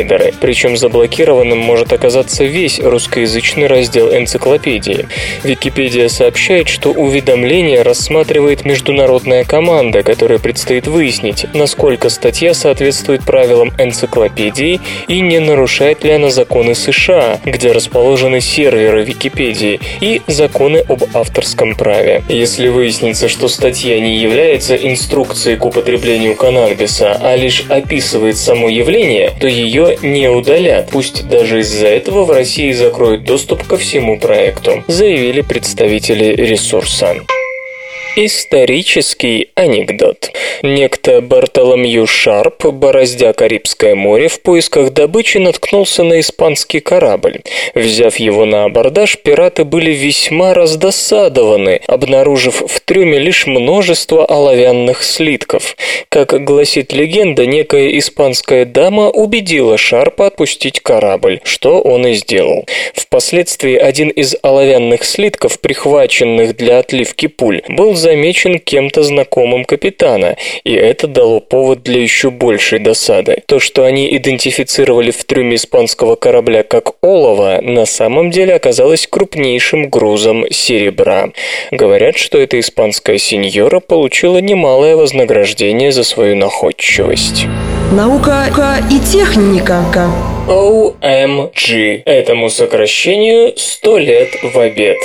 интернет-провайдеры. Причем заблокированным может оказаться весь русскоязычный раздел энциклопедии. Википедия сообщает, что уведомление рассматривает международная команда, которая предстоит выяснить, насколько статья соответствует правилам энциклопедии и не нарушает ли она законы США, где расположены серверы Википедии, и законы об авторском праве. Если выяснится, что статья не является инструкцией к употреблению каннабиса, а лишь описывает само явление, то ее не удалят. Пусть даже из-за этого в России закроют доступ ко всему проекту, заявили представители ресурса. Исторический анекдот. Некто Бартоломью Шарп, бороздя Карибское море, в поисках добычи наткнулся на испанский корабль. Взяв его на абордаж, пираты были весьма раздосадованы, обнаружив в трюме лишь множество оловянных слитков. Как гласит легенда, некая испанская дама убедила Шарпа отпустить корабль, что он и сделал. Впоследствии один из оловянных слитков, прихваченных для отливки пуль, был замечен кем-то знакомым капитана, и это дало повод для еще большей досады. То, что они идентифицировали в трюме испанского корабля как олово, на самом деле оказалось крупнейшим грузом серебра. Говорят, что эта испанская сеньора получила немалое вознаграждение за свою находчивость. Наука и техника. OMG. Этому сокращению 100 лет в обед.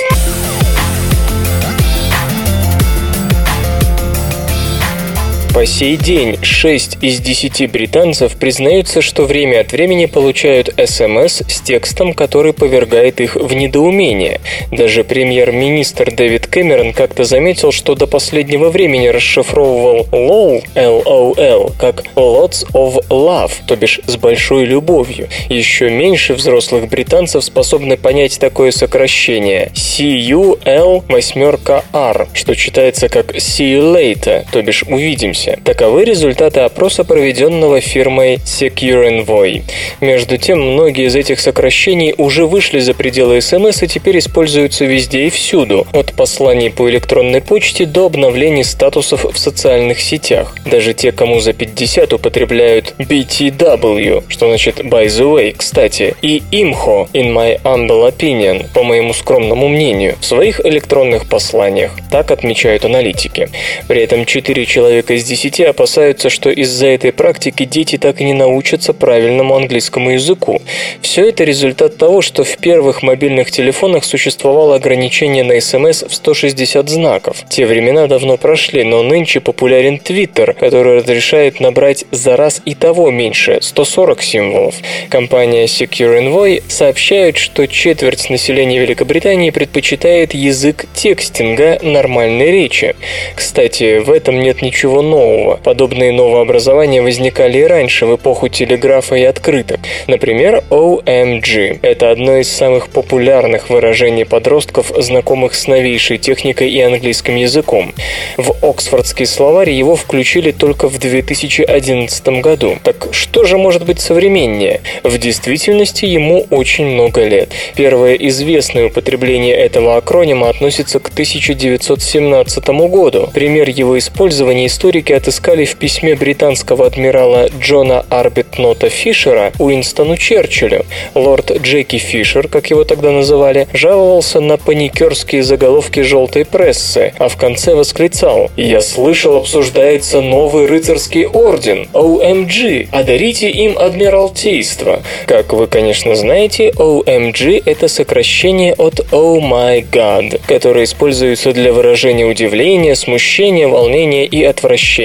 По сей день 6 из 10 британцев признаются, что время от времени получают СМС с текстом, который повергает их в недоумение. Даже премьер-министр Дэвид Кэмерон как-то заметил, что до последнего времени расшифровывал LOL, LOL, как Lots of Love, то бишь с большой любовью. Еще меньше взрослых британцев способны понять такое сокращение CUL восьмерка R, что читается как See you later, то бишь увидимся версия. Таковы результаты опроса, проведенного фирмой Secure Envoy. Между тем, многие из этих сокращений уже вышли за пределы СМС и теперь используются везде и всюду, от посланий по электронной почте до обновлений статусов в социальных сетях. Даже те, кому за 50 употребляют BTW, что значит by the way, кстати, и IMHO, in my humble opinion, по моему скромному мнению, в своих электронных посланиях. Так отмечают аналитики. При этом 4 человека из 10 опасаются, что из-за этой практики дети так и не научатся правильному английскому языку. Все это результат того, что в первых мобильных телефонах существовало ограничение на СМС в 160 знаков. Те времена давно прошли, но нынче популярен Twitter, который разрешает набрать за раз и того меньше – 140 символов. Компания Secure Envoy сообщает, что четверть населения Великобритании предпочитает язык текстинга нормальной речи. Кстати, в этом нет ничего нового нового. Подобные новообразования возникали и раньше, в эпоху телеграфа и открыток. Например, OMG. Это одно из самых популярных выражений подростков, знакомых с новейшей техникой и английским языком. В Оксфордский словарь его включили только в 2011 году. Так что же может быть современнее? В действительности ему очень много лет. Первое известное употребление этого акронима относится к 1917 году. Пример его использования историки ученые-физики отыскали в письме британского адмирала Джона Арбитнота Фишера Уинстону Черчиллю. Лорд Джеки Фишер, как его тогда называли, жаловался на паникерские заголовки желтой прессы, а в конце восклицал «Я слышал, обсуждается новый рыцарский орден, OMG, одарите им адмиралтейство». Как вы, конечно, знаете, OMG – это сокращение от Oh My God, которое используется для выражения удивления, смущения, волнения и отвращения.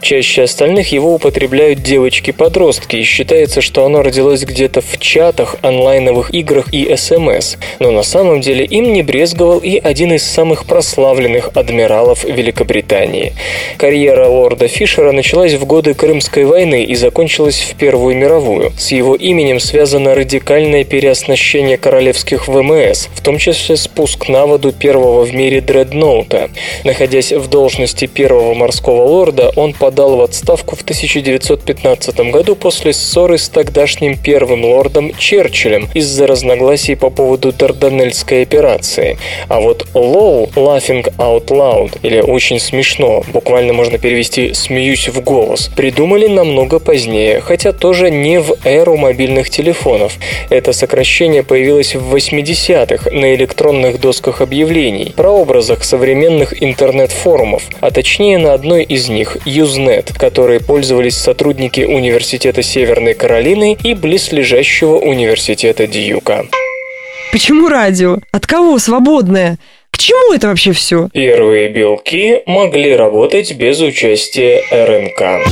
Чаще остальных его употребляют девочки-подростки, и считается, что оно родилось где-то в чатах, онлайновых играх и СМС. Но на самом деле им не брезговал и один из самых прославленных адмиралов Великобритании. Карьера лорда Фишера началась в годы Крымской войны и закончилась в Первую мировую. С его именем связано радикальное переоснащение королевских ВМС, в том числе спуск на воду первого в мире дредноута. Находясь в должности первого морского лорда, он подал в отставку в 1915 году после ссоры с тогдашним первым лордом Черчиллем из-за разногласий по поводу Дарданельской операции. А вот LOL, Laughing Out Loud, или очень смешно, буквально можно перевести «смеюсь в голос», придумали намного позднее, хотя тоже не в эру мобильных телефонов. Это сокращение появилось в 80-х на электронных досках объявлений, прообразах современных интернет-форумов, а точнее на одной из них – Usenet, которой пользовались сотрудники Университета Северной Каролины и близлежащего университета Дьюка. Почему радио? От кого свободное? К чему это вообще все? Первые белки могли работать без участия РНК.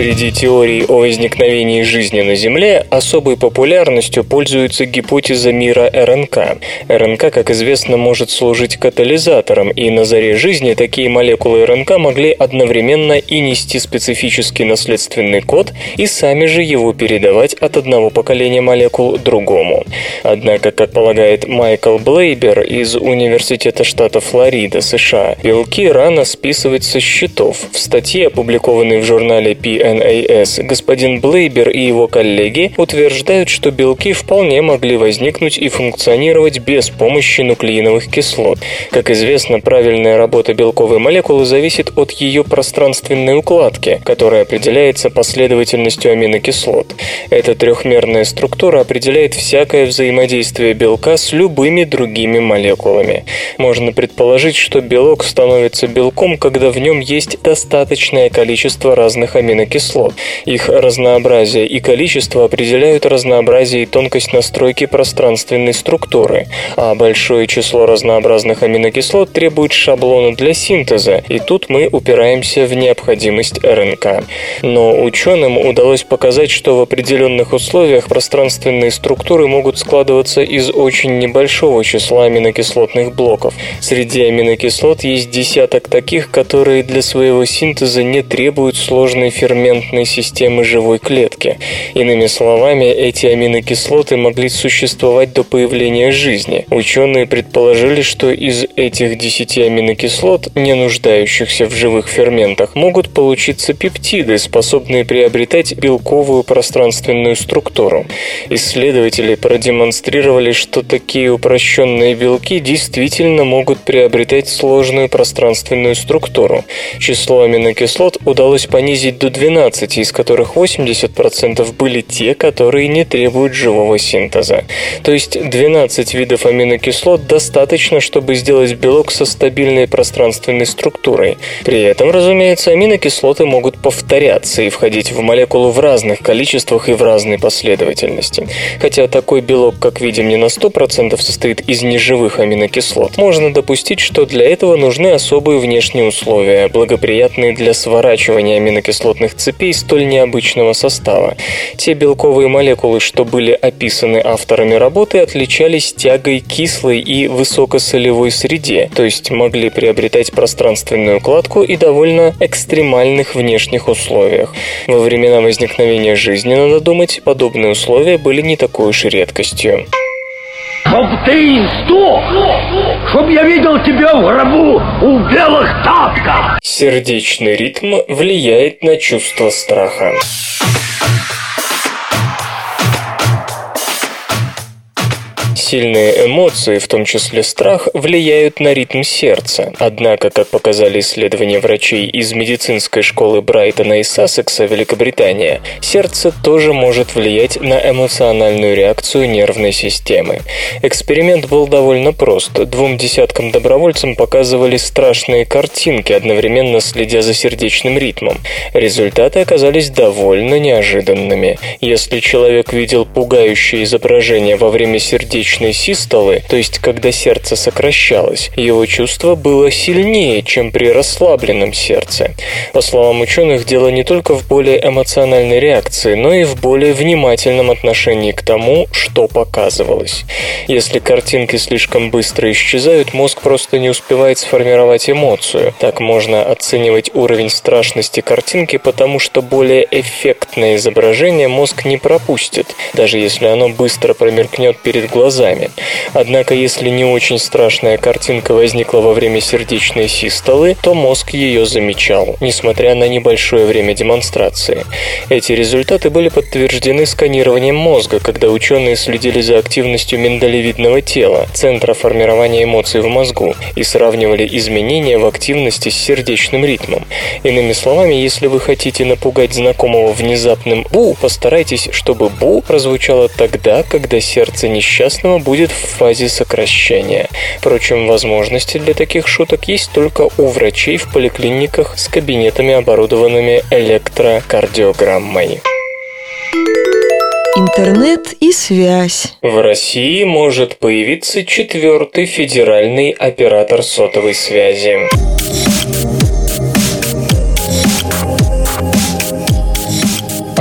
Среди теорий о возникновении жизни на Земле особой популярностью пользуется гипотеза мира РНК. РНК, как известно, может служить катализатором, и на заре жизни такие молекулы РНК могли одновременно и нести специфический наследственный код, и сами же его передавать от одного поколения молекул другому. Однако, как полагает Майкл Блейбер из Университета штата Флорида, США, белки рано списывать со счетов. В статье, опубликованной в журнале P PNAS, господин Блейбер и его коллеги утверждают, что белки вполне могли возникнуть и функционировать без помощи нуклеиновых кислот. Как известно, правильная работа белковой молекулы зависит от ее пространственной укладки, которая определяется последовательностью аминокислот. Эта трехмерная структура определяет всякое взаимодействие белка с любыми другими молекулами. Можно предположить, что белок становится белком, когда в нем есть достаточное количество разных аминокислот кислот. Их разнообразие и количество определяют разнообразие и тонкость настройки пространственной структуры, а большое число разнообразных аминокислот требует шаблона для синтеза, и тут мы упираемся в необходимость РНК. Но ученым удалось показать, что в определенных условиях пространственные структуры могут складываться из очень небольшого числа аминокислотных блоков. Среди аминокислот есть десяток таких, которые для своего синтеза не требуют сложной ферментации ферментной системы живой клетки. Иными словами, эти аминокислоты могли существовать до появления жизни. Ученые предположили, что из этих 10 аминокислот, не нуждающихся в живых ферментах, могут получиться пептиды, способные приобретать белковую пространственную структуру. Исследователи продемонстрировали, что такие упрощенные белки действительно могут приобретать сложную пространственную структуру. Число аминокислот удалось понизить до 12, 12, из которых 80% были те, которые не требуют живого синтеза. То есть 12 видов аминокислот достаточно, чтобы сделать белок со стабильной пространственной структурой. При этом, разумеется, аминокислоты могут повторяться и входить в молекулу в разных количествах и в разной последовательности. Хотя такой белок, как видим, не на 100% состоит из неживых аминокислот, можно допустить, что для этого нужны особые внешние условия, благоприятные для сворачивания аминокислотных цепей столь необычного состава. Те белковые молекулы, что были описаны авторами работы, отличались тягой кислой и высокосолевой среде, то есть могли приобретать пространственную кладку и довольно экстремальных внешних условиях. Во времена возникновения жизни, надо думать, подобные условия были не такой уж редкостью. Чтоб ты сдох! Чтоб я видел тебя в гробу у белых тапков! Сердечный ритм влияет на чувство страха. Сильные эмоции, в том числе страх, влияют на ритм сердца. Однако, как показали исследования врачей из медицинской школы Брайтона и Сассекса, Великобритания, сердце тоже может влиять на эмоциональную реакцию нервной системы. Эксперимент был довольно прост. Двум десяткам добровольцам показывали страшные картинки, одновременно следя за сердечным ритмом. Результаты оказались довольно неожиданными. Если человек видел пугающее изображение во время сердечной систолы, то есть когда сердце сокращалось, его чувство было сильнее, чем при расслабленном сердце. По словам ученых, дело не только в более эмоциональной реакции, но и в более внимательном отношении к тому, что показывалось. Если картинки слишком быстро исчезают, мозг просто не успевает сформировать эмоцию. Так можно оценивать уровень страшности картинки, потому что более эффектное изображение мозг не пропустит, даже если оно быстро промелькнет перед глазами. Однако, если не очень страшная картинка возникла во время сердечной систолы, то мозг ее замечал, несмотря на небольшое время демонстрации. Эти результаты были подтверждены сканированием мозга, когда ученые следили за активностью миндалевидного тела, центра формирования эмоций в мозгу, и сравнивали изменения в активности с сердечным ритмом. Иными словами, если вы хотите напугать знакомого внезапным «бу», постарайтесь, чтобы «бу» прозвучало тогда, когда сердце несчастного будет в фазе сокращения. Впрочем, возможности для таких шуток есть только у врачей в поликлиниках с кабинетами, оборудованными электрокардиограммой. Интернет и связь. В России может появиться четвертый федеральный оператор сотовой связи.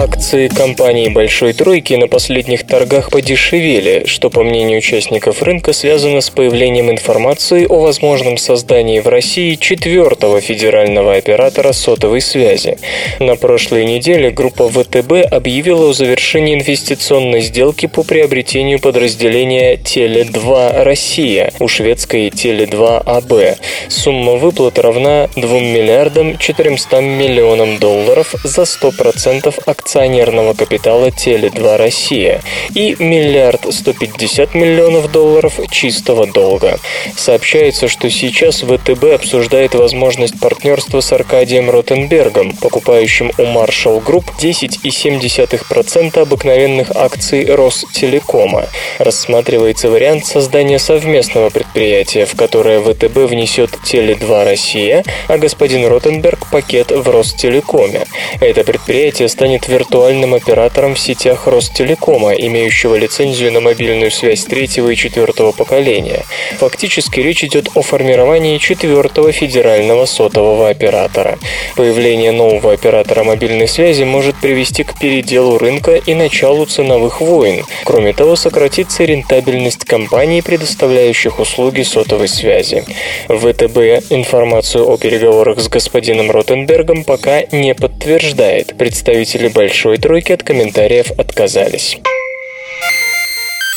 Акции компании «Большой тройки» на последних торгах подешевели, что, по мнению участников рынка, связано с появлением информации о возможном создании в России четвертого федерального оператора сотовой связи. На прошлой неделе группа ВТБ объявила о завершении инвестиционной сделки по приобретению подразделения «Теле2 Россия» у шведской «Теле2 АБ». Сумма выплат равна 2 миллиардам 400 миллионам долларов за 100% акций акционерного капитала Теле2 Россия и миллиард 150 миллионов долларов чистого долга. Сообщается, что сейчас ВТБ обсуждает возможность партнерства с Аркадием Ротенбергом, покупающим у Marshall Group 10,7% обыкновенных акций Ростелекома. Рассматривается вариант создания совместного предприятия, в которое ВТБ внесет Теле2 Россия, а господин Ротенберг пакет в Ростелекоме. Это предприятие станет виртуальным оператором в сетях Ростелекома, имеющего лицензию на мобильную связь третьего и четвертого поколения. Фактически речь идет о формировании четвертого федерального сотового оператора. Появление нового оператора мобильной связи может привести к переделу рынка и началу ценовых войн. Кроме того, сократится рентабельность компаний, предоставляющих услуги сотовой связи. ВТБ информацию о переговорах с господином Ротенбергом пока не подтверждает. Представители большой тройки от комментариев отказались.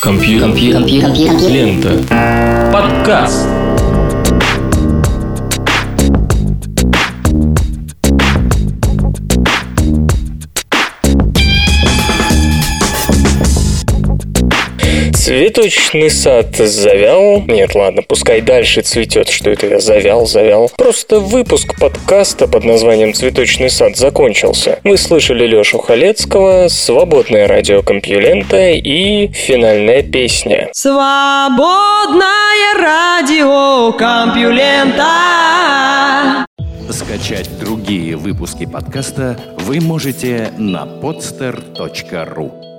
Компьютер. Лента. Подкаст. Цветочный сад завял. Нет, ладно, пускай дальше цветет. Что это я завял, завял. Просто выпуск подкаста под названием «Цветочный сад» закончился. Вы слышали Лешу Халецкого, свободное радио Компьюлента и финальная песня. Свободное радио Компьюлента. Скачать другие выпуски подкаста вы можете на podster.ru